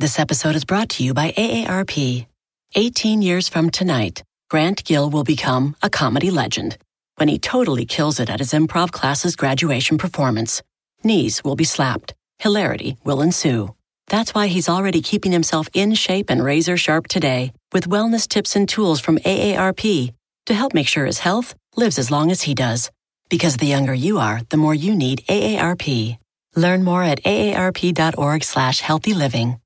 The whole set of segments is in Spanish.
This episode is brought to you by AARP. 18 years from tonight, Grant Gill will become a comedy legend when he totally kills it at his improv class's graduation performance. Knees will be slapped, hilarity will ensue. That's why he's already keeping himself in shape and razor sharp today with wellness tips and tools from AARP to help make sure his health lives as long as he does. Because the younger you are, the more you need AARP. Learn more at aarp.org slash healthy living.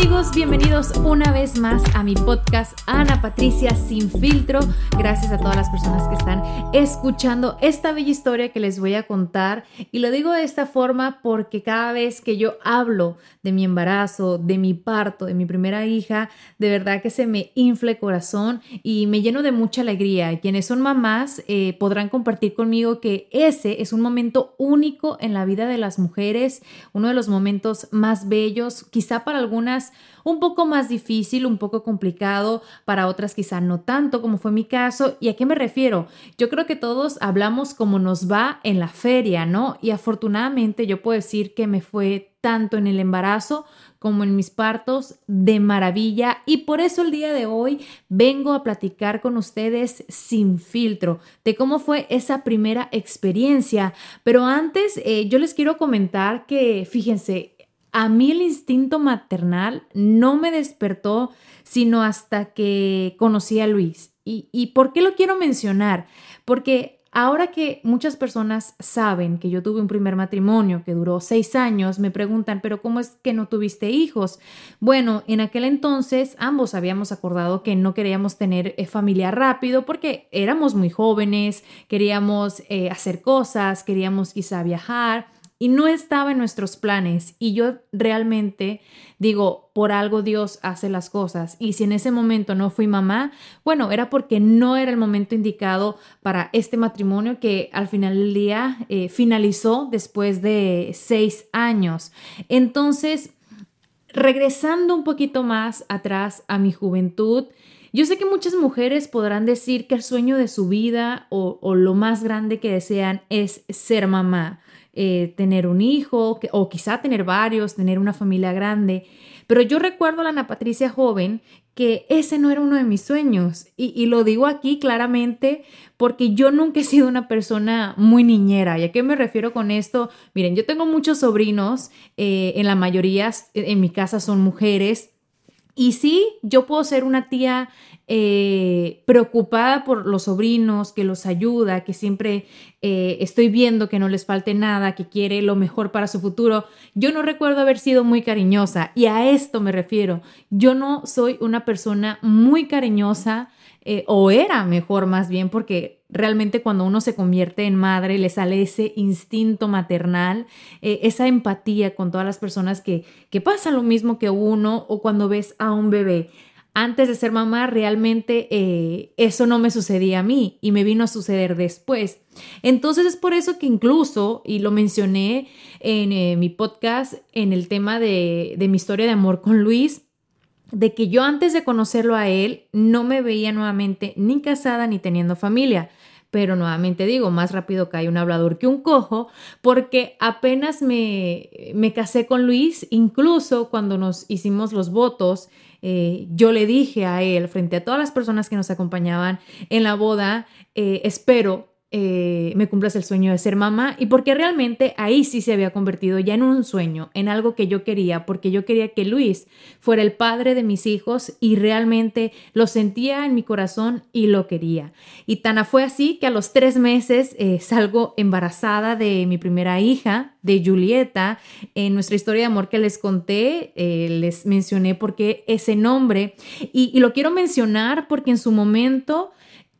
Amigos, bienvenidos una vez más a mi podcast Ana Patricia Sin Filtro. Gracias a todas las personas que están escuchando esta bella historia que les voy a contar. Y lo digo de esta forma porque cada vez que yo hablo de mi embarazo, de mi parto, de mi primera hija, de verdad que se me infla el corazón y me lleno de mucha alegría. Quienes son mamás eh, podrán compartir conmigo que ese es un momento único en la vida de las mujeres, uno de los momentos más bellos, quizá para algunas un poco más difícil, un poco complicado, para otras quizá no tanto como fue mi caso. ¿Y a qué me refiero? Yo creo que todos hablamos como nos va en la feria, ¿no? Y afortunadamente yo puedo decir que me fue tanto en el embarazo como en mis partos de maravilla y por eso el día de hoy vengo a platicar con ustedes sin filtro de cómo fue esa primera experiencia. Pero antes eh, yo les quiero comentar que fíjense, a mí el instinto maternal no me despertó sino hasta que conocí a Luis. ¿Y, por qué lo quiero mencionar? Porque ahora que muchas personas saben que yo tuve un primer matrimonio que duró seis años, me preguntan, pero ¿cómo es que no tuviste hijos? Bueno, en aquel entonces ambos habíamos acordado que no queríamos tener eh, familia rápido porque éramos muy jóvenes, queríamos eh, hacer cosas, queríamos quizá viajar y no estaba en nuestros planes. Y yo realmente digo, por algo Dios hace las cosas. Y si en ese momento no fui mamá, bueno, era porque no era el momento indicado para este matrimonio que al final del día eh, finalizó después de seis años. Entonces, regresando un poquito más atrás a mi juventud, yo sé que muchas mujeres podrán decir que el sueño de su vida o, o lo más grande que desean es ser mamá. Eh, tener un hijo o quizá tener varios, tener una familia grande. Pero yo recuerdo a la Ana Patricia joven que ese no era uno de mis sueños. Y, lo digo aquí claramente porque yo nunca he sido una persona muy niñera. ¿Y a qué me refiero con esto? Miren, yo tengo muchos sobrinos, eh, en la mayoría en mi casa son mujeres. Y sí, yo puedo ser una tía eh, preocupada por los sobrinos, que los ayuda, que siempre eh, estoy viendo que no les falte nada, que quiere lo mejor para su futuro. Yo no recuerdo haber sido muy cariñosa y a esto me refiero. Yo no soy una persona muy cariñosa eh, o era mejor más bien porque realmente cuando uno se convierte en madre le sale ese instinto maternal, esa empatía con todas las personas que, que pasan lo mismo que uno o cuando ves a un bebé antes de ser mamá realmente eh, eso no me sucedía a mí y me vino a suceder después. Entonces es por eso que incluso, y lo mencioné en eh, mi podcast, en el tema de, mi historia de amor con Luis, de que yo antes de conocerlo a él no me veía nuevamente ni casada ni teniendo familia. Pero nuevamente digo, más rápido cae un hablador que un cojo, porque apenas me, me casé con Luis, incluso cuando nos hicimos los votos, eh, yo le dije a él, frente a todas las personas que nos acompañaban en la boda, eh, espero eh, me cumplas el sueño de ser mamá y porque realmente ahí sí se había convertido ya en un sueño, en algo que yo quería, porque yo quería que Luis fuera el padre de mis hijos y realmente lo sentía en mi corazón y lo quería. Y tan fue así que a los tres meses eh, salgo embarazada de mi primera hija, de Julieta. En nuestra historia de amor que les conté, eh, les mencioné por qué ese nombre y, y lo quiero mencionar porque en su momento...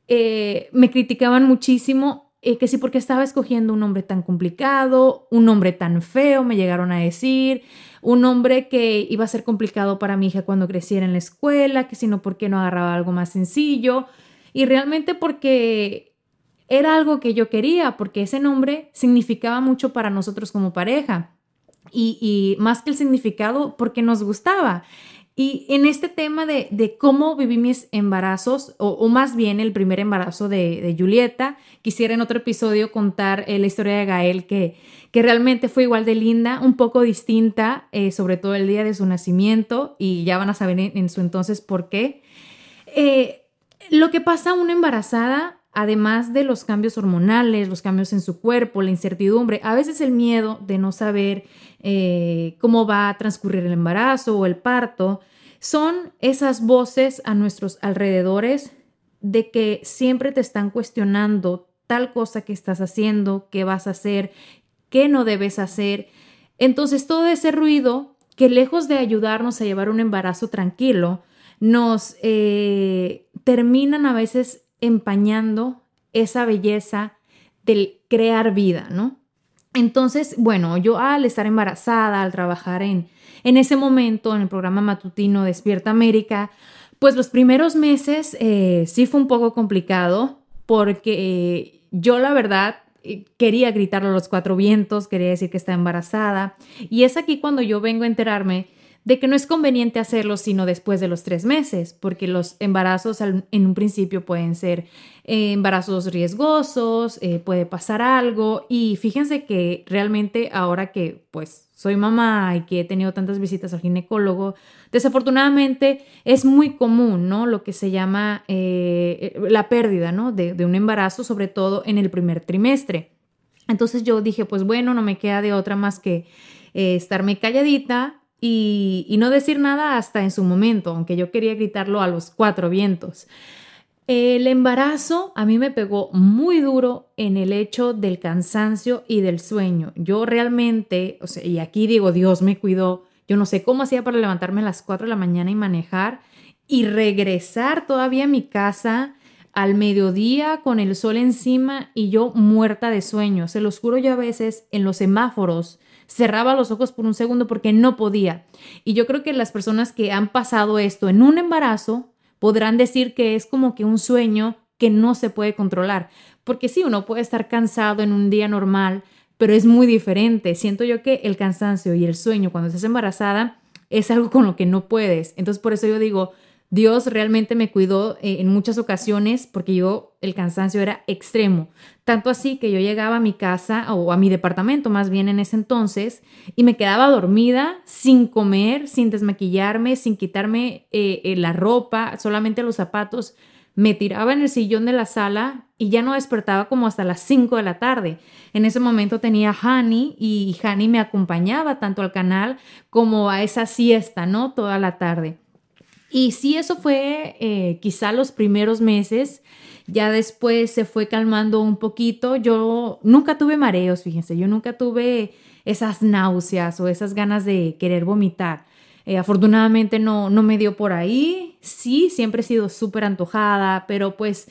Eh, me criticaban muchísimo eh, que sí porque estaba escogiendo un nombre tan complicado, un nombre tan feo, me llegaron a decir, un nombre que iba a ser complicado para mi hija cuando creciera en la escuela, que si no, ¿por qué no agarraba algo más sencillo? Y realmente porque era algo que yo quería, porque ese nombre significaba mucho para nosotros como pareja. Y más que el significado, porque nos gustaba. Y en este tema de, cómo viví mis embarazos, o, más bien el primer embarazo de, Julieta, quisiera en otro episodio contar eh, la historia de Gael, que, que realmente fue igual de linda, un poco distinta, eh, sobre todo el día de su nacimiento, y ya van a saber en, su entonces por qué. Eh, lo que pasa a una embarazada, además de los cambios hormonales, los cambios en su cuerpo, la incertidumbre, a veces el miedo de no saber cómo va a transcurrir el embarazo o el parto, son esas voces a nuestros alrededores de que siempre te están cuestionando tal cosa que estás haciendo, qué vas a hacer, qué no debes hacer. Entonces todo ese ruido que lejos de ayudarnos a llevar un embarazo tranquilo, nos eh, terminan a veces empañando esa belleza del crear vida, ¿no? Entonces, bueno, yo al estar embarazada, al trabajar en, en ese momento, en el programa matutino Despierta América, pues los primeros meses eh, sí fue un poco complicado porque eh, yo la verdad eh, quería gritarlo a los cuatro vientos, quería decir que está embarazada. Y es aquí cuando yo vengo a enterarme de que no es conveniente hacerlo sino después de los tres meses, porque los embarazos en un principio pueden ser embarazos riesgosos, puede pasar algo y fíjense que realmente ahora que pues soy mamá y que he tenido tantas visitas al ginecólogo, desafortunadamente es muy común, ¿no? Lo que se llama eh, la pérdida, ¿no? De, un embarazo, sobre todo en el primer trimestre. Entonces yo dije, pues bueno, no me queda de otra más que eh, estarme calladita y, y no decir nada hasta en su momento, aunque yo quería gritarlo a los cuatro vientos. El embarazo a mí me pegó muy duro en el hecho del cansancio y del sueño. Yo realmente, o y aquí digo, Dios me cuidó. Yo no sé cómo hacía para levantarme a las 4 de la mañana y manejar y regresar todavía a mi casa al mediodía con el sol encima y yo muerta de sueño. Se los juro yo a veces en los semáforos cerraba los ojos por un segundo porque no podía. Y yo creo que las personas que han pasado esto en un embarazo podrán decir que es como que un sueño que no se puede controlar, porque sí, uno puede estar cansado en un día normal, pero es muy diferente. Siento yo que el cansancio y el sueño cuando estás embarazada es algo con lo que no puedes. Entonces por eso yo digo, Dios realmente me cuidó eh, en muchas ocasiones porque yo el cansancio era extremo. Tanto así que yo llegaba a mi casa o a mi departamento más bien en ese entonces y me quedaba dormida sin comer, sin desmaquillarme, sin quitarme eh, eh, la ropa, solamente los zapatos. Me tiraba en el sillón de la sala y ya no despertaba como hasta las 5 de la tarde. En ese momento tenía Hani y Hani me acompañaba tanto al canal como a esa siesta, ¿no? Toda la tarde. Y sí, eso fue eh, quizá los primeros meses, ya después se fue calmando un poquito. Yo nunca tuve mareos, fíjense, yo nunca tuve esas náuseas o esas ganas de querer vomitar. Eh, afortunadamente no, no me dio por ahí. Sí, siempre he sido súper antojada, pero pues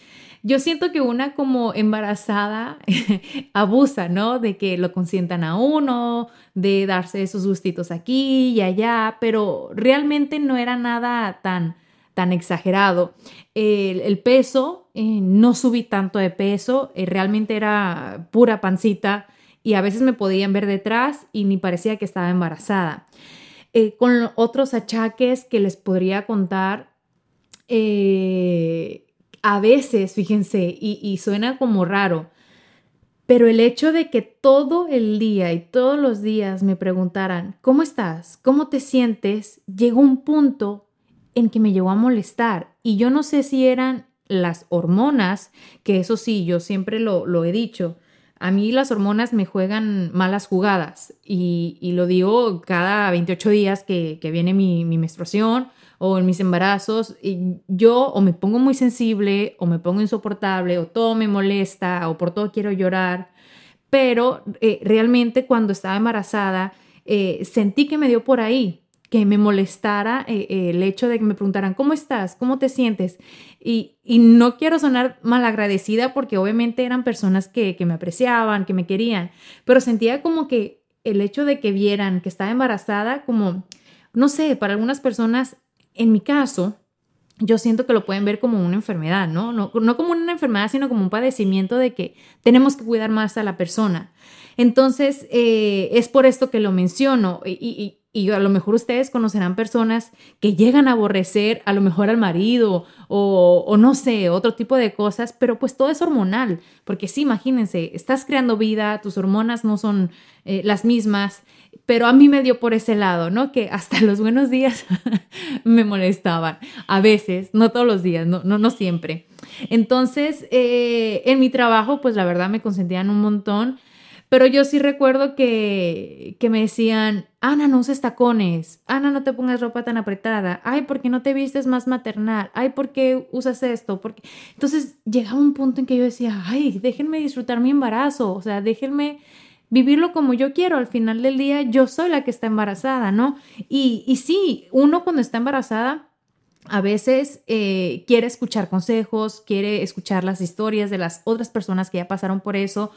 yo siento que una como embarazada abusa, ¿no? De que lo consientan a uno, de darse esos gustitos aquí y allá, pero realmente no era nada tan, tan exagerado. El, peso, eh, no subí tanto de peso, eh, realmente era pura pancita y a veces me podían ver detrás y ni parecía que estaba embarazada. Eh, con otros achaques que les podría contar, a veces, fíjense, y, suena como raro, pero el hecho de que todo el día y todos los días me preguntaran, ¿cómo estás? ¿Cómo te sientes? Llegó un punto en que me llegó a molestar. Y yo no sé si eran las hormonas, que eso sí, yo siempre lo, he dicho. A mí las hormonas me juegan malas jugadas y, lo digo cada 28 días que, viene mi, mi menstruación o en mis embarazos, y yo o me pongo muy sensible o me pongo insoportable o todo me molesta o por todo quiero llorar, pero eh, realmente cuando estaba embarazada eh, sentí que me dio por ahí. que me molestara eh, el hecho de que me preguntaran, ¿cómo estás? ¿Cómo te sientes? Y, no quiero sonar malagradecida porque obviamente eran personas que, que me apreciaban, que me querían, pero sentía como que el hecho de que vieran que estaba embarazada, como, no sé, para algunas personas, en mi caso, yo siento que lo pueden ver como una enfermedad, ¿no? No, como una enfermedad, sino como un padecimiento de que tenemos que cuidar más a la persona. Entonces, eh, es por esto que lo menciono. Y, a lo mejor ustedes conocerán personas que llegan a aborrecer a lo mejor al marido o, o, no sé, otro tipo de cosas, pero pues todo es hormonal, porque sí, imagínense, estás creando vida, tus hormonas no son eh, las mismas pero a mí me dio por ese lado, ¿no? Que hasta los buenos días me molestaban, a veces, no todos los días, no, no, siempre. Entonces, eh, en mi trabajo, pues la verdad me consentían un montón, pero yo sí recuerdo que, que me decían, Ana, no uses tacones, Ana, no te pongas ropa tan apretada, ay, ¿por qué no te vistes más maternal? Ay, ¿por qué usas esto? Porque... Entonces llegaba un punto en que yo decía, ay, déjenme disfrutar mi embarazo, o sea, déjenme vivirlo como yo quiero. Al final del día, yo soy la que está embarazada, ¿no? Y, y sí, uno cuando está embarazada, a veces eh, quiere escuchar consejos, quiere escuchar las historias de las otras personas que ya pasaron por eso,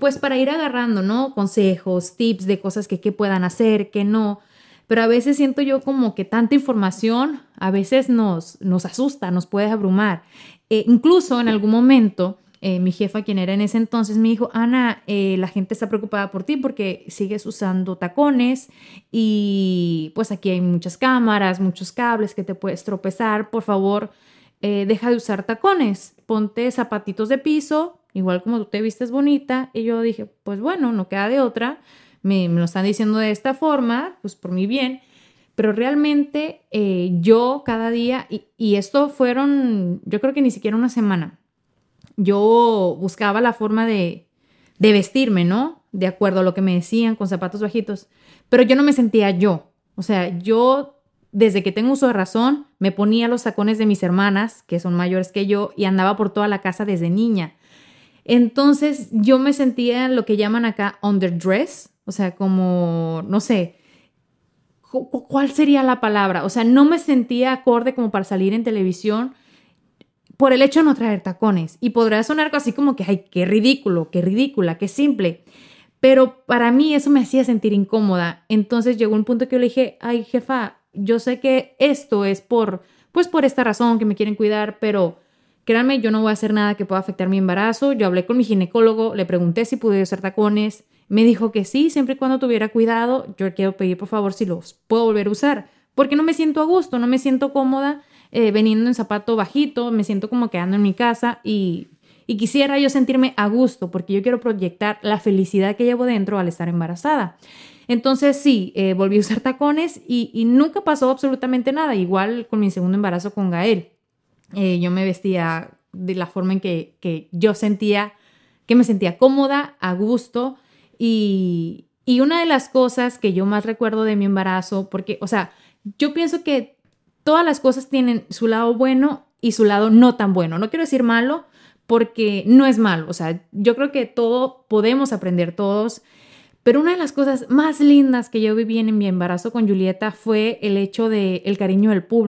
pues para ir agarrando, ¿no? Consejos, tips de cosas que, puedan hacer, que no. Pero a veces siento yo como que tanta información a veces nos, nos asusta, nos puede abrumar. Eh, incluso en algún momento eh, mi jefa, quien era en ese entonces, me dijo, Ana, eh, la gente está preocupada por ti porque sigues usando tacones y pues aquí hay muchas cámaras, muchos cables que te puedes tropezar. Por favor, eh, deja de usar tacones, ponte zapatitos de piso, igual como tú te vistes bonita. Y yo dije, pues bueno, no queda de otra. Me, lo están diciendo de esta forma, pues por mi bien pero realmente yo cada día, y, y, esto fueron, yo creo que ni siquiera una semana, yo buscaba la forma de, de vestirme, ¿no? De acuerdo a lo que me decían, con zapatos bajitos, pero yo no me sentía yo. O sea, yo desde que tengo uso de razón, me ponía los tacones de mis hermanas, que son mayores que yo, y andaba por toda la casa desde niña. Entonces yo me sentía lo que llaman acá underdress, o sea, como, no sé, ¿cuál sería la palabra? O sea, no me sentía acorde como para salir en televisión por el hecho de no traer tacones. Y podrá sonar así como que, ay, qué ridículo, qué ridícula, qué simple. Pero para mí eso me hacía sentir incómoda. Entonces llegó un punto que yo le dije, ay, jefa, yo sé que esto es por, pues por esta razón que me quieren cuidar, pero créanme, yo no voy a hacer nada que pueda afectar mi embarazo. Yo hablé con mi ginecólogo, le pregunté si pude usar tacones. Me dijo que sí, siempre y cuando tuviera cuidado. Yo quiero pedir, por favor, si los puedo volver a usar. Porque no me siento a gusto, no me siento cómoda eh, veniendo en zapato bajito, me siento como quedando en mi casa y, quisiera yo sentirme a gusto porque yo quiero proyectar la felicidad que llevo dentro al estar embarazada. Entonces sí, eh, volví a usar tacones y, nunca pasó absolutamente nada, igual con mi segundo embarazo con Gael. Eh, yo me vestía de la forma en que, que, yo sentía, que me sentía cómoda, a gusto y, y una de las cosas que yo más recuerdo de mi embarazo, porque, o sea, yo pienso que todas las cosas tienen su lado bueno y su lado no tan bueno. No quiero decir malo porque no es malo. O sea, yo creo que todo podemos aprender todos pero una de las cosas más lindas que yo viví en mi embarazo con Julieta fue el hecho de el cariño del público.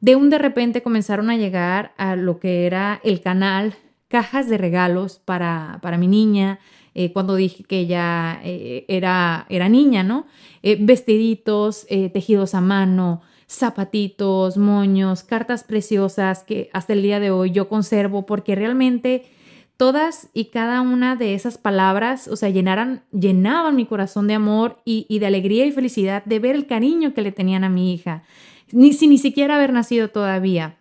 De un de repente comenzaron a llegar a lo que era el canal cajas de regalos para, para mi niña, eh, cuando dije que ella eh, era, era niña, ¿no? Eh, vestiditos, tejidos a mano, zapatitos, moños, cartas preciosas que hasta el día de hoy yo conservo porque realmente todas y cada una de esas palabras, o sea, llenaran, llenaban mi corazón de amor y, y, de alegría y felicidad de ver el cariño que le tenían a mi hija, ni, sin ni siquiera haber nacido todavía.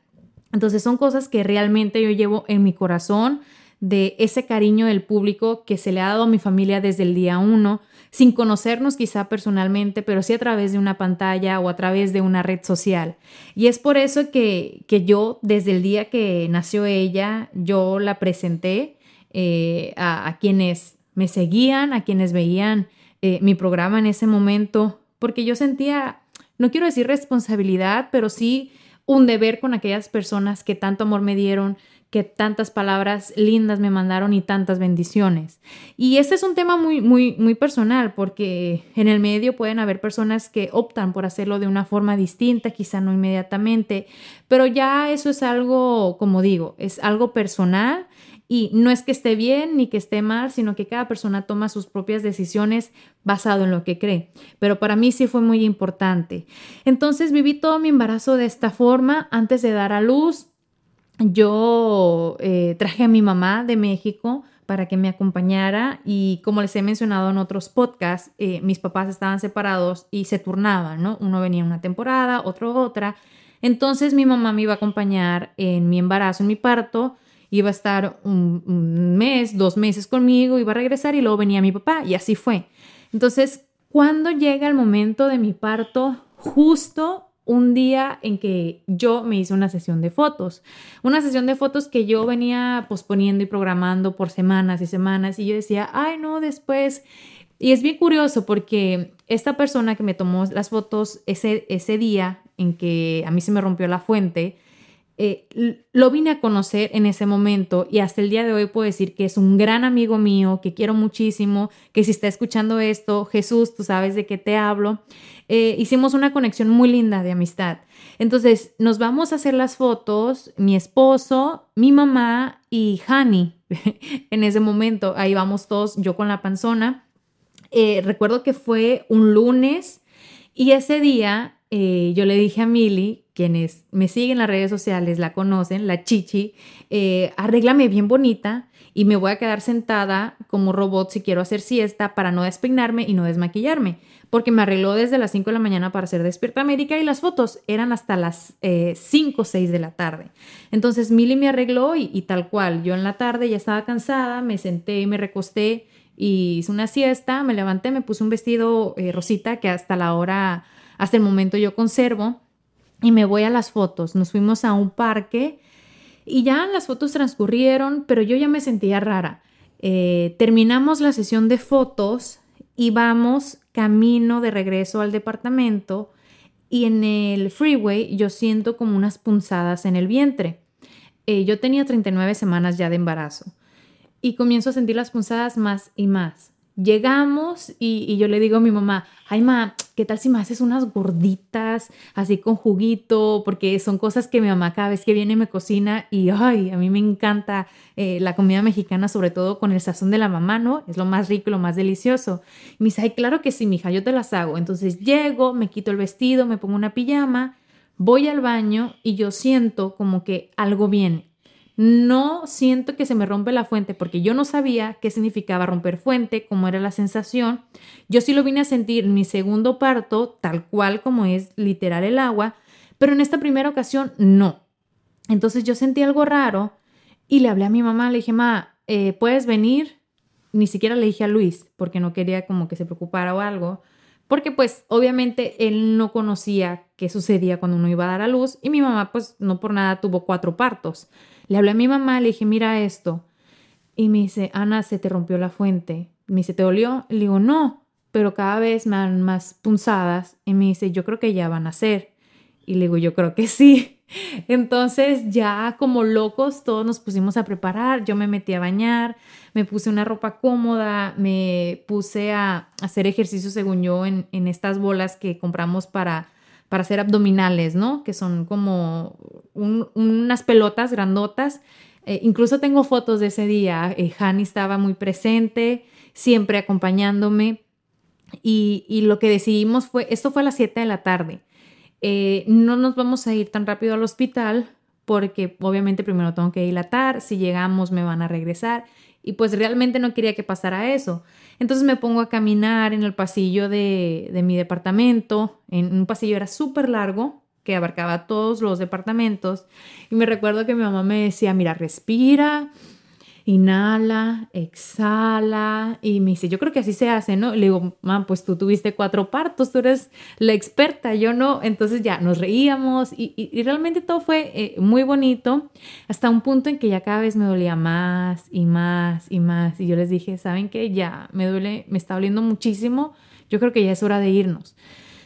Entonces son cosas que realmente yo llevo en mi corazón de ese cariño del público que se le ha dado a mi familia desde el día uno, sin conocernos quizá personalmente, pero sí a través de una pantalla o a través de una red social. Y es por eso que, que yo, desde el día que nació ella, yo la presenté eh, a, quienes me seguían, a quienes veían eh, mi programa en ese momento, porque yo sentía, no quiero decir responsabilidad, pero sí un deber con aquellas personas que tanto amor me dieron, que tantas palabras lindas me mandaron y tantas bendiciones. Y este es un tema muy, muy, muy personal porque en el medio pueden haber personas que optan por hacerlo de una forma distinta, quizá no inmediatamente, pero ya eso es algo, como digo, es algo personal y no es que esté bien ni que esté mal, sino que cada persona toma sus propias decisiones basado en lo que cree. Pero para mí sí fue muy importante. Entonces viví todo mi embarazo de esta forma antes de dar a luz yo eh, traje a mi mamá de México para que me acompañara y como les he mencionado en otros podcasts, eh, mis papás estaban separados y se turnaban, ¿no? Uno venía una temporada, otro otra. Entonces mi mamá me iba a acompañar en mi embarazo, en mi parto, iba a estar un, mes, dos meses conmigo, iba a regresar y luego venía mi papá y así fue. Entonces, cuando llega el momento de mi parto, justo un día en que yo me hice una sesión de fotos, una sesión de fotos que yo venía posponiendo y programando por semanas y semanas y yo decía, ay no, después. Y es bien curioso porque esta persona que me tomó las fotos ese, ese día en que a mí se me rompió la fuente, eh, lo vine a conocer en ese momento y hasta el día de hoy puedo decir que es un gran amigo mío, que quiero muchísimo, que si está escuchando esto, Jesús, tú sabes de qué te hablo. Eh, hicimos una conexión muy linda de amistad. Entonces, nos vamos a hacer las fotos, mi esposo, mi mamá y Hani. en ese momento, ahí vamos todos, yo con la panzona. Eh, recuerdo que fue un lunes y ese día yo le dije a Milly quienes me siguen en las redes sociales la conocen, la chichi, eh, arréglame bien bonita y me voy a quedar sentada como robot si quiero hacer siesta para no despeinarme y no desmaquillarme, porque me arregló desde las 5 de la mañana para hacer Despierta América y las fotos eran hasta las 5 o 6 de la tarde. Entonces Milly me arregló y, y tal cual, yo en la tarde ya estaba cansada, me senté y me recosté y hice una siesta, me levanté, me puse un vestido eh, rosita que hasta la hora, hasta el momento yo conservo y me voy a las fotos. Nos fuimos a un parque y ya las fotos transcurrieron, pero yo ya me sentía rara. Eh, terminamos la sesión de fotos y vamos camino de regreso al departamento y en el freeway yo siento como unas punzadas en el vientre. Eh, yo tenía 39 semanas ya de embarazo y comienzo a sentir las punzadas más y más. Llegamos y, yo le digo a mi mamá, ay ma, ¿qué tal si me haces unas gorditas así con juguito? Porque son cosas que mi mamá cada vez que viene me cocina y ay, a mí me encanta eh, la comida mexicana, sobre todo con el sazón de la mamá, ¿no? Es lo más rico, lo más delicioso. Y me dice, ay, claro que sí, mija, yo te las hago. Entonces llego, me quito el vestido, me pongo una pijama, voy al baño y yo siento como que algo viene no siento que se me rompe la fuente porque yo no sabía qué significaba romper fuente, cómo era la sensación. Yo sí lo vine a sentir en mi segundo parto, tal cual como es literal el agua, pero en esta primera ocasión no. Entonces yo sentí algo raro y le hablé a mi mamá, le dije, ma, eh, ¿puedes venir? Ni siquiera le dije a Luis porque no quería como que se preocupara o algo, porque pues obviamente él no conocía qué sucedía cuando uno iba a dar a luz y mi mamá pues no por nada tuvo cuatro partos. Le hablé a mi mamá, le dije, mira esto. Y me dice, Ana, se te rompió la fuente. Me dice, ¿te dolió? Le digo, no, pero cada vez me dan más punzadas. Y me dice, yo creo que ya van a ser. Y le digo, yo creo que sí. Entonces ya como locos todos nos pusimos a preparar, yo me metí a bañar, me puse una ropa cómoda, me puse a hacer ejercicio según yo en, en estas bolas que compramos para para hacer abdominales, ¿no? Que son como unas pelotas grandotas. Eh, incluso tengo fotos de ese día. Eh, Hani estaba muy presente, siempre acompañándome. Y, y, lo que decidimos fue, esto fue a las 7 de la tarde. Eh, no nos vamos a ir tan rápido al hospital porque obviamente primero tengo que dilatar, si llegamos me van a regresar y pues realmente no quería que pasara eso. Entonces me pongo a caminar en el pasillo de, de mi departamento, en un pasillo era súper largo que abarcaba todos los departamentos y me recuerdo que mi mamá me decía, mira, respira, inhala, exhala y me dice, yo creo que así se hace, ¿no? Le digo, mamá, pues tú tuviste cuatro partos, tú eres la experta, yo no. Entonces ya nos reíamos y, realmente todo fue eh, muy bonito hasta un punto en que ya cada vez me dolía más y más y más y yo les dije, ¿saben qué? Ya me duele, me está doliendo muchísimo, yo creo que ya es hora de irnos.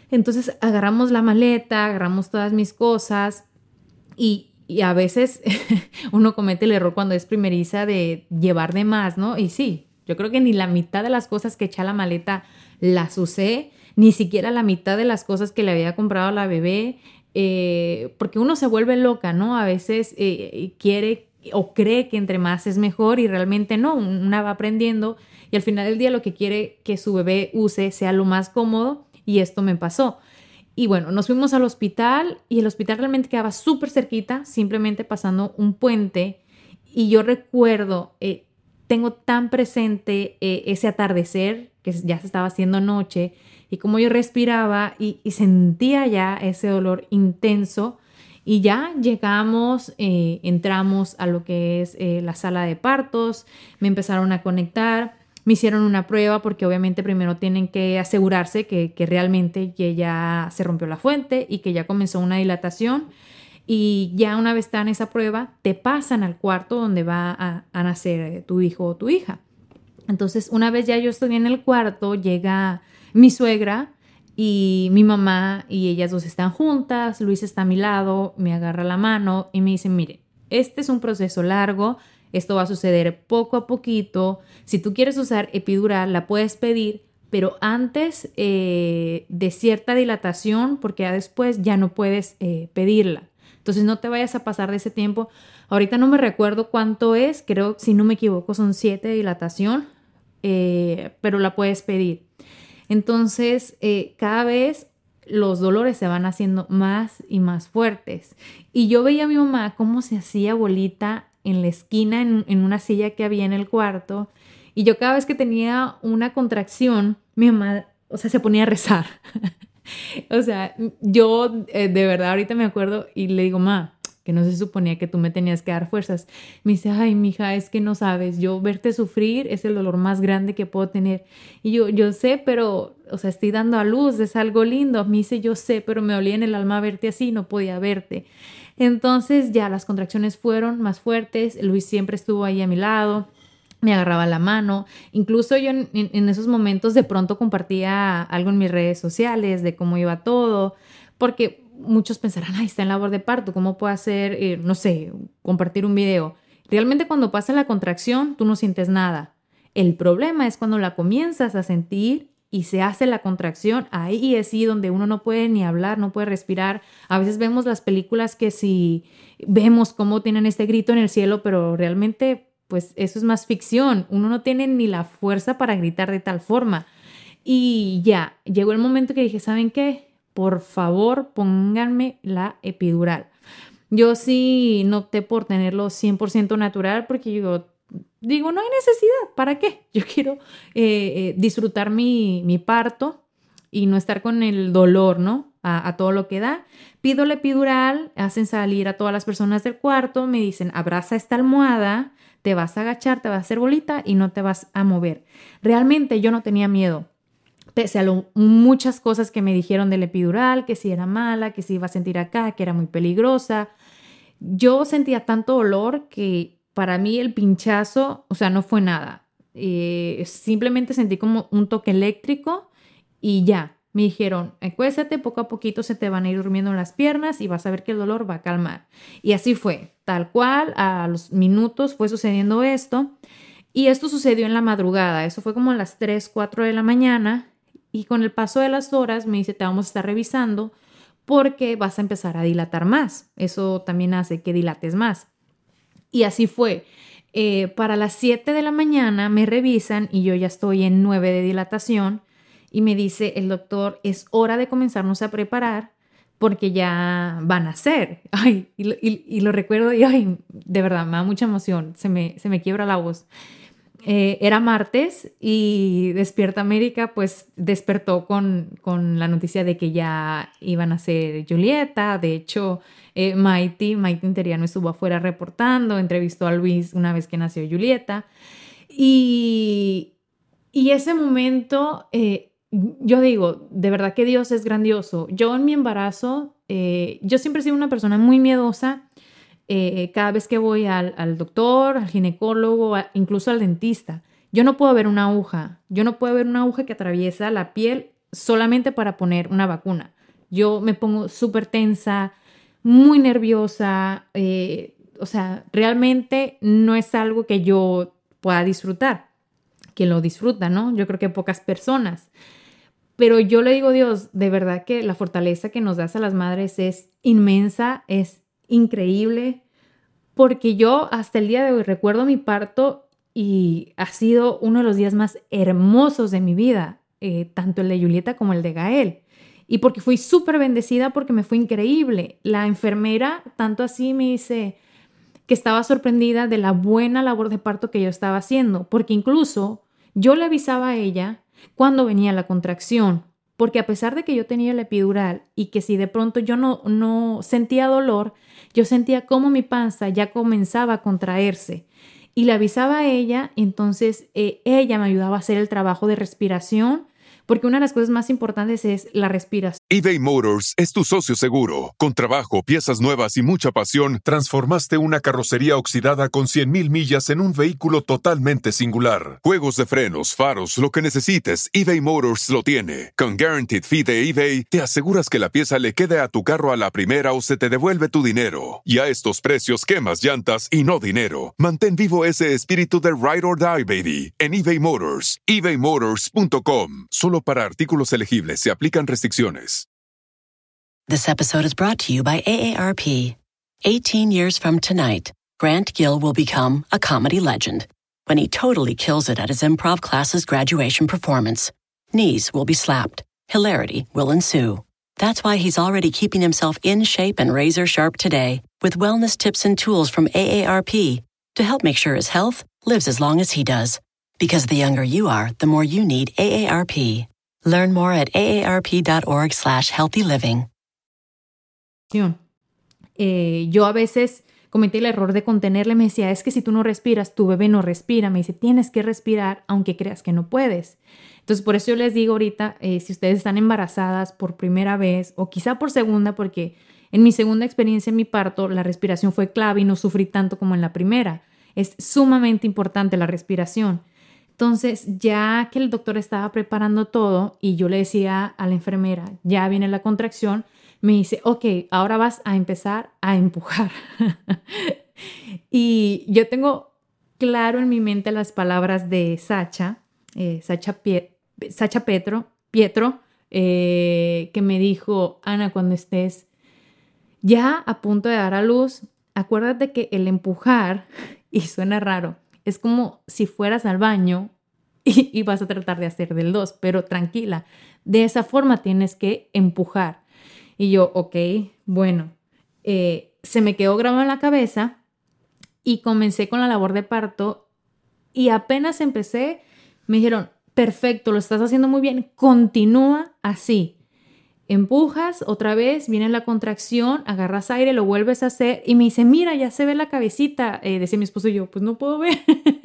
Entonces agarramos la maleta, agarramos todas mis cosas y, y a veces uno comete el error cuando es primeriza de llevar de más, ¿no? Y sí, yo creo que ni la mitad de las cosas que eché a la maleta las usé, ni siquiera la mitad de las cosas que le había comprado a la bebé, eh, porque uno se vuelve loca, ¿no? A veces eh, quiere o cree que entre más es mejor y realmente no, una va aprendiendo y al final del día lo que quiere que su bebé use sea lo más cómodo y esto me pasó. Y bueno, nos fuimos al hospital y el hospital realmente quedaba súper cerquita, simplemente pasando un puente. Y yo recuerdo, eh, tengo tan presente eh, ese atardecer, que ya se estaba haciendo noche, y como yo respiraba y, sentía ya ese dolor intenso. Y ya llegamos, eh, entramos a lo que es la sala de partos, me empezaron a conectar me hicieron una prueba porque obviamente primero tienen que asegurarse que, realmente ya se rompió la fuente y que ya comenzó una dilatación. Y ya una vez está en esa prueba, te pasan al cuarto donde va a, a nacer tu hijo o tu hija. Entonces, una vez ya yo estoy en el cuarto, llega mi suegra y mi mamá y ellas dos están juntas, Luis está a mi lado, me agarra la mano y me dice, mire, este es un proceso largo, esto va a suceder poco a poquito. Si tú quieres usar epidural, la puedes pedir, pero antes eh, de cierta dilatación, porque ya después ya no puedes eh, pedirla. Entonces no te vayas a pasar de ese tiempo. Ahorita no me recuerdo cuánto es, creo, si no me equivoco, son siete de dilatación, eh, pero la puedes pedir. Entonces, cada vez los dolores se van haciendo más y más fuertes. Y yo veía a mi mamá cómo se hacía bolita en la esquina, en, una silla que había en el cuarto. Y yo cada vez que tenía una contracción, mi mamá, o sea, se ponía a rezar. o sea, yo eh, de verdad ahorita me acuerdo y le digo, ma, que no se suponía que tú me tenías que dar fuerzas. Me dice, ay, mija, es que no sabes, yo verte sufrir es el dolor más grande que puedo tener. Y yo, yo sé, pero, o sea, estoy dando a luz, es algo lindo. Me dice, yo sé, pero me olía en el alma verte así, no podía verte. Entonces ya las contracciones fueron más fuertes, Luis siempre estuvo ahí a mi lado, me agarraba la mano, incluso yo en, esos momentos de pronto compartía algo en mis redes sociales de cómo iba todo, porque muchos pensarán, ay, está en labor de parto, ¿cómo puedo hacer, eh, no sé, compartir un video? Realmente cuando pasa la contracción, tú no sientes nada. El problema es cuando la comienzas a sentir y se hace la contracción, ahí es sí donde uno no puede ni hablar, no puede respirar. A veces vemos las películas que si vemos cómo tienen este grito en el cielo, pero realmente pues eso es más ficción. Uno no tiene ni la fuerza para gritar de tal forma. Y ya, llegó el momento que dije, ¿saben qué? Por favor, pónganme la epidural. Yo sí no opté por tenerlo 100% natural porque yo digo, no hay necesidad, ¿para qué? Yo quiero eh, eh, disfrutar mi, mi, parto y no estar con el dolor, ¿no? A, todo lo que da. Pido la epidural, hacen salir a todas las personas del cuarto, me dicen, abraza esta almohada, te vas a agachar, te vas a hacer bolita y no te vas a mover. Realmente yo no tenía miedo pese a muchas cosas que me dijeron del epidural, que si era mala, que si iba a sentir acá, que era muy peligrosa. Yo sentía tanto dolor que para mí el pinchazo, o sea, no fue nada. Eh, simplemente sentí como un toque eléctrico y ya. Me dijeron, acuéstate, poco a poquito se te van a ir durmiendo las piernas y vas a ver que el dolor va a calmar. Y así fue, tal cual, a los minutos fue sucediendo esto. Y esto sucedió en la madrugada, eso fue como a las 3, 4 de la mañana. Y con el paso de las horas me dice, te vamos a estar revisando porque vas a empezar a dilatar más. Eso también hace que dilates más. Y así fue. Eh, para las 7 de la mañana me revisan y yo ya estoy en 9 de dilatación y me dice el doctor, es hora de comenzarnos a preparar porque ya van a ser. Ay, y, lo recuerdo y ay, de verdad, me da mucha emoción, se me, se me quiebra la voz. Eh, era martes y Despierta América pues despertó con, con, la noticia de que ya iban a ser Julieta. De hecho, eh, Maiti, Maiti Interiano estuvo afuera reportando, entrevistó a Luis una vez que nació Julieta. Y, y ese momento eh, yo digo, de verdad que Dios es grandioso. Yo en mi embarazo, eh, yo siempre he sido una persona muy miedosa. Eh, cada vez que voy al, doctor, al ginecólogo, incluso al dentista, yo no puedo ver una aguja. Yo no puedo ver una aguja que atraviesa la piel solamente para poner una vacuna. Yo me pongo súper tensa, muy nerviosa. Eh, o sea, realmente no es algo que yo pueda disfrutar. Quien lo disfruta, ¿no? Yo creo que pocas personas. Pero yo le digo, Dios, de verdad que la fortaleza que nos das a las madres es inmensa, es increíble, porque yo hasta el día de hoy recuerdo mi parto y ha sido uno de los días más hermosos de mi vida, eh, tanto el de Julieta como el de Gael. Y porque fui súper bendecida porque me fue increíble. La enfermera, tanto así, me dice que estaba sorprendida de la buena labor de parto que yo estaba haciendo, porque incluso yo le avisaba a ella cuando venía la contracción, porque a pesar de que yo tenía la epidural y que si de pronto yo no, no sentía dolor, yo sentía como mi panza ya comenzaba a contraerse. Y le avisaba a ella, entonces eh, ella me ayudaba a hacer el trabajo de respiración porque una de las cosas más importantes es la respiración. eBay Motors es tu socio seguro. Con trabajo, piezas nuevas y mucha pasión, transformaste una carrocería oxidada con 100.000 millas en un vehículo totalmente singular. Juegos de frenos, faros, lo que necesites, eBay Motors lo tiene. Con Guaranteed Fee de eBay, te aseguras que la pieza le quede a tu carro a la primera o se te devuelve tu dinero. Y a estos precios, quemas llantas y no dinero. Mantén vivo ese espíritu de Ride or Die, baby, en eBay Motors. ebaymotors.com. Solo para artículos elegibles. Se aplican restricciones. This episode is brought to you by AARP. 18 years from tonight, Grant Gill will become a comedy legend when he totally kills it at his improv class's graduation performance. Knees will be slapped. Hilarity will ensue. That's why he's already keeping himself in shape and razor sharp today with wellness tips and tools from AARP to help make sure his health lives as long as he does. Because the younger you are, the more you need AARP. Learn more at aarp.org slash healthy living. Eh, yo a veces cometí el error de contenerle, me decía, es que si tú no respiras, tu bebé no respira. Me dice, tienes que respirar aunque creas que no puedes. Entonces, por eso yo les digo ahorita, eh, si ustedes están embarazadas por primera vez o quizá por segunda, porque en mi segunda experiencia en mi parto, la respiración fue clave y no sufrí tanto como en la primera. Es sumamente importante la respiración. Entonces, ya que el doctor estaba preparando todo y yo le decía a la enfermera, ya viene la contracción, me dice, ok, ahora vas a empezar a empujar. y yo tengo claro en mi mente las palabras de Sacha, eh, Sacha, Petro, Pietro, eh, que me dijo, Ana, cuando estés ya a punto de dar a luz, acuérdate que el empujar, y suena raro, es como si fueras al baño y, vas a tratar de hacer del 2, pero tranquila, de esa forma tienes que empujar. Y yo, ok, bueno, eh, se me quedó grabado en la cabeza y comencé con la labor de parto y apenas empecé, me dijeron, perfecto, lo estás haciendo muy bien, continúa así empujas otra vez, viene la contracción, agarras aire, lo vuelves a hacer y me dice, mira, ya se ve la cabecita. Eh, decía mi esposo y yo, pues no puedo ver.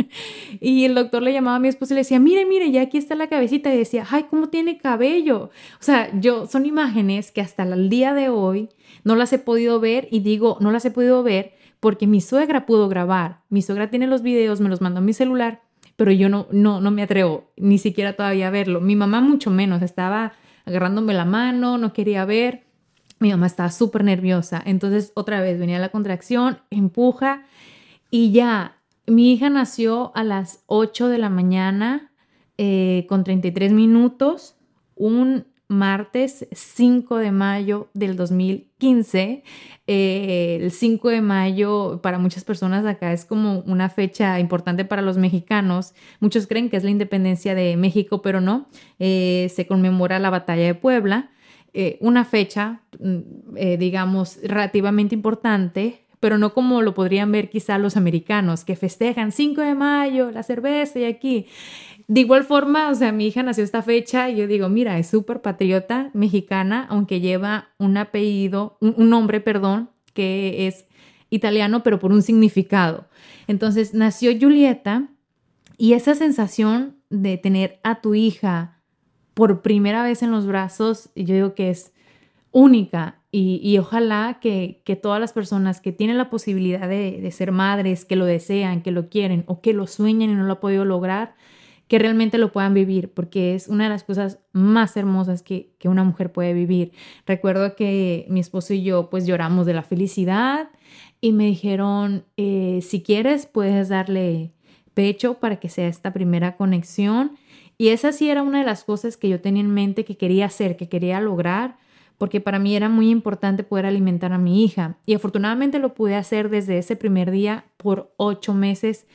y el doctor le llamaba a mi esposo y le decía, mire, mire, ya aquí está la cabecita. Y decía, ay, ¿cómo tiene cabello? O sea, yo, son imágenes que hasta el día de hoy no las he podido ver y digo, no las he podido ver porque mi suegra pudo grabar. Mi suegra tiene los videos, me los mandó a mi celular, pero yo no, no, no me atrevo ni siquiera todavía a verlo. Mi mamá mucho menos, estaba agarrándome la mano, no quería ver. Mi mamá estaba súper nerviosa. Entonces otra vez venía la contracción, empuja y ya. Mi hija nació a las 8 de la mañana eh, con 33 minutos. Un martes 5 de mayo del 2015. Eh, el 5 de mayo para muchas personas acá es como una fecha importante para los mexicanos. Muchos creen que es la independencia de México, pero no. Eh, se conmemora la batalla de Puebla. Eh, una fecha, mm, digamos, relativamente importante, pero no como lo podrían ver quizá los americanos, que festejan 5 de mayo, la cerveza y aquí. De igual forma, o sea, mi hija nació esta fecha y yo digo, mira, es súper patriota mexicana, aunque lleva un apellido, un, nombre, perdón, que es italiano, pero por un significado. Entonces, nació Julieta y esa sensación de tener a tu hija por primera vez en los brazos, yo digo que es única y, ojalá que, todas las personas que tienen la posibilidad de, de, ser madres, que lo desean, que lo quieren o que lo sueñan y no lo han podido lograr, que realmente lo puedan vivir, porque es una de las cosas más hermosas que, una mujer puede vivir. Recuerdo que mi esposo y yo pues lloramos de la felicidad y me dijeron, eh, si quieres puedes darle pecho para que sea esta primera conexión. Y esa sí era una de las cosas que yo tenía en mente que quería hacer, que quería lograr, porque para mí era muy importante poder alimentar a mi hija. Y afortunadamente lo pude hacer desde ese primer día por ocho meses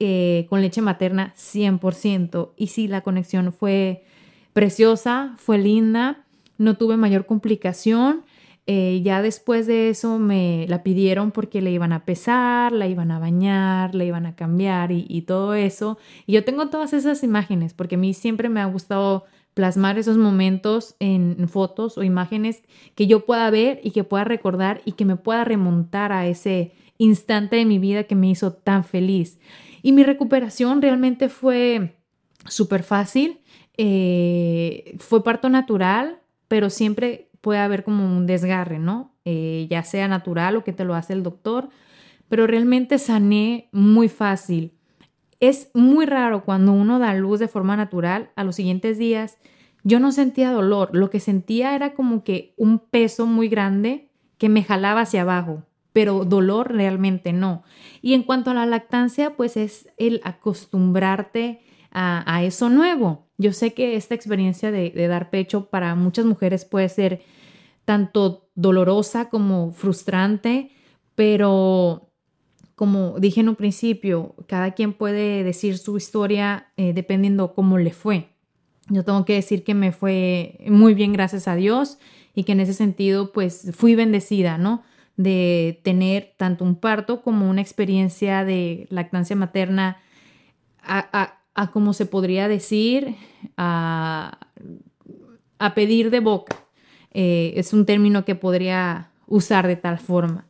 eh, con leche materna 100%. Y sí, la conexión fue preciosa, fue linda, no tuve mayor complicación. Eh, ya después de eso me la pidieron porque le iban a pesar, la iban a bañar, la iban a cambiar y todo eso. Y yo tengo todas esas imágenes porque a mí siempre me ha gustado plasmar esos momentos en fotos o imágenes que yo pueda ver y que pueda recordar y que me pueda remontar a ese instante de mi vida que me hizo tan feliz. Y mi recuperación realmente fue súper fácil. Eh, fue parto natural, pero siempre puede haber como un desgarre, ¿no? Eh, ya sea natural o que te lo hace el doctor, pero realmente sané muy fácil. Es muy raro cuando uno da luz de forma natural, a los siguientes días yo no sentía dolor, lo que sentía era como que un peso muy grande que me jalaba hacia abajo pero dolor realmente no. Y en cuanto a la lactancia, pues es el acostumbrarte a, eso nuevo. Yo sé que esta experiencia de, dar pecho para muchas mujeres puede ser tanto dolorosa como frustrante, pero como dije en un principio, cada quien puede decir su historia eh, dependiendo cómo le fue. Yo tengo que decir que me fue muy bien, gracias a Dios, y que en ese sentido, pues fui bendecida, ¿no? De tener tanto un parto como una experiencia de lactancia materna a, como se podría decir, a, pedir de boca. Eh, es un término que podría usar de tal forma.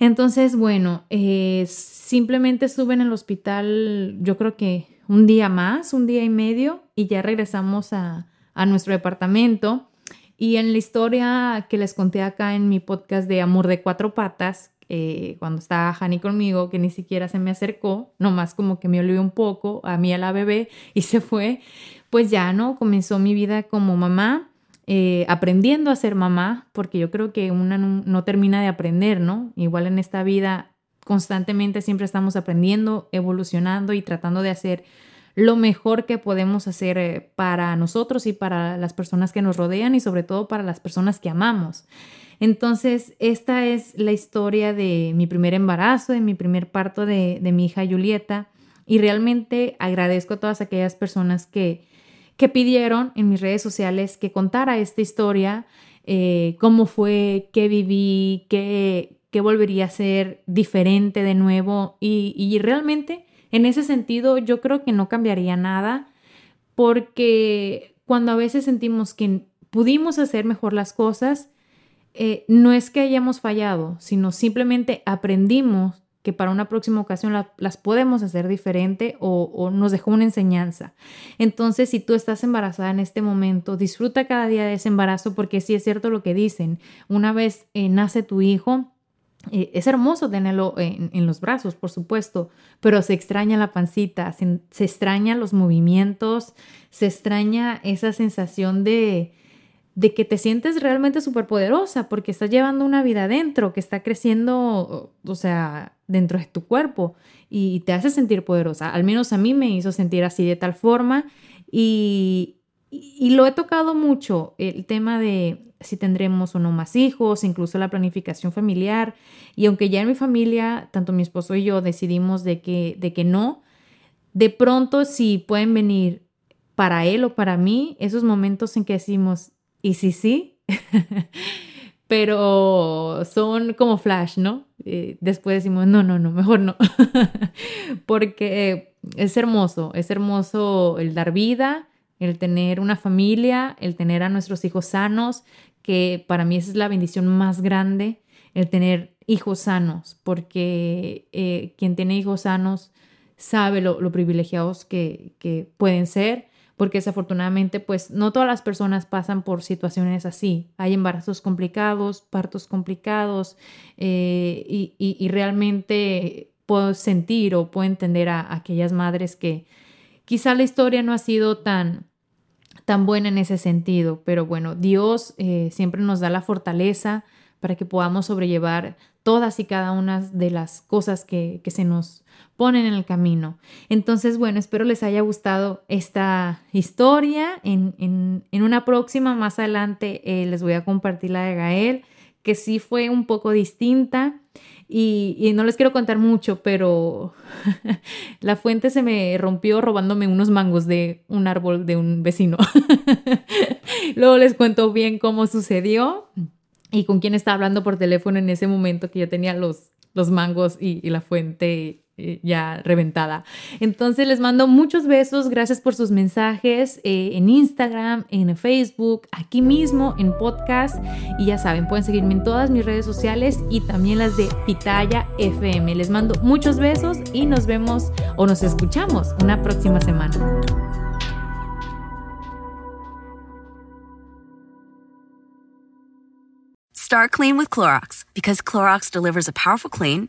Entonces, bueno, eh, simplemente estuve en el hospital, yo creo que un día más, un día y medio, y ya regresamos a, a nuestro departamento. Y en la historia que les conté acá en mi podcast de Amor de Cuatro Patas, eh, cuando estaba Hani conmigo, que ni siquiera se me acercó, nomás como que me olvidó un poco a mí a la bebé y se fue, pues ya, ¿no? Comenzó mi vida como mamá, eh, aprendiendo a ser mamá, porque yo creo que una no termina de aprender, ¿no? Igual en esta vida constantemente siempre estamos aprendiendo, evolucionando y tratando de hacer lo mejor que podemos hacer eh, para nosotros y para las personas que nos rodean y sobre todo para las personas que amamos. Entonces, esta es la historia de mi primer embarazo, de mi primer parto de, mi hija Julieta y realmente agradezco a todas aquellas personas que, que pidieron en mis redes sociales que contara esta historia, eh, cómo fue, qué viví, qué, qué volvería a ser diferente de nuevo y, y realmente en ese sentido, yo creo que no cambiaría nada porque cuando a veces sentimos que pudimos hacer mejor las cosas, eh, no es que hayamos fallado, sino simplemente aprendimos que para una próxima ocasión las podemos hacer diferente o, nos dejó una enseñanza. Entonces, si tú estás embarazada en este momento, disfruta cada día de ese embarazo porque sí es cierto lo que dicen. Una vez eh, nace tu hijo, eh, es hermoso tenerlo en, los brazos, por supuesto, pero se extraña la pancita, se, se extrañan los movimientos, se extraña esa sensación de, de que te sientes realmente súper poderosa porque estás llevando una vida adentro que está creciendo, o sea, dentro de tu cuerpo y te hace sentir poderosa. Al menos a mí me hizo sentir así de tal forma y, y lo he tocado mucho, el tema de si tendremos o no más hijos, incluso la planificación familiar. Y aunque ya en mi familia, tanto mi esposo y yo decidimos de que, de que no, de pronto si pueden venir para él o para mí, esos momentos en que decimos, ¿y si sí? Pero son como flash, ¿no? Eh, después decimos, no, no, no, mejor no. Porque es hermoso, es hermoso el dar vida, el tener una familia, el tener a nuestros hijos sanos, que para mí esa es la bendición más grande, el tener hijos sanos, porque eh, quien tiene hijos sanos sabe lo, privilegiados que, que, pueden ser, porque desafortunadamente pues no todas las personas pasan por situaciones así. Hay embarazos complicados, partos complicados eh, y, y, realmente puedo sentir o puedo entender a aquellas madres que quizá la historia no ha sido tan tan buena en ese sentido, pero bueno, Dios eh, siempre nos da la fortaleza para que podamos sobrellevar todas y cada una de las cosas que, se nos ponen en el camino. Entonces, bueno, espero les haya gustado esta historia. En, una próxima, más adelante, eh, les voy a compartir la de Gael, que sí fue un poco distinta. Y, no les quiero contar mucho, pero la fuente se me rompió robándome unos mangos de un árbol de un vecino. Luego les cuento bien cómo sucedió y con quién estaba hablando por teléfono en ese momento que yo tenía los, los mangos y, y la fuente eh, ya reventada. Entonces les mando muchos besos, gracias por sus mensajes eh, en Instagram, en Facebook, aquí mismo en podcast y ya saben, pueden seguirme en todas mis redes sociales y también las de Pitaya FM. Les mando muchos besos y nos vemos o nos escuchamos una próxima semana. Start clean with Clorox because Clorox delivers a powerful clean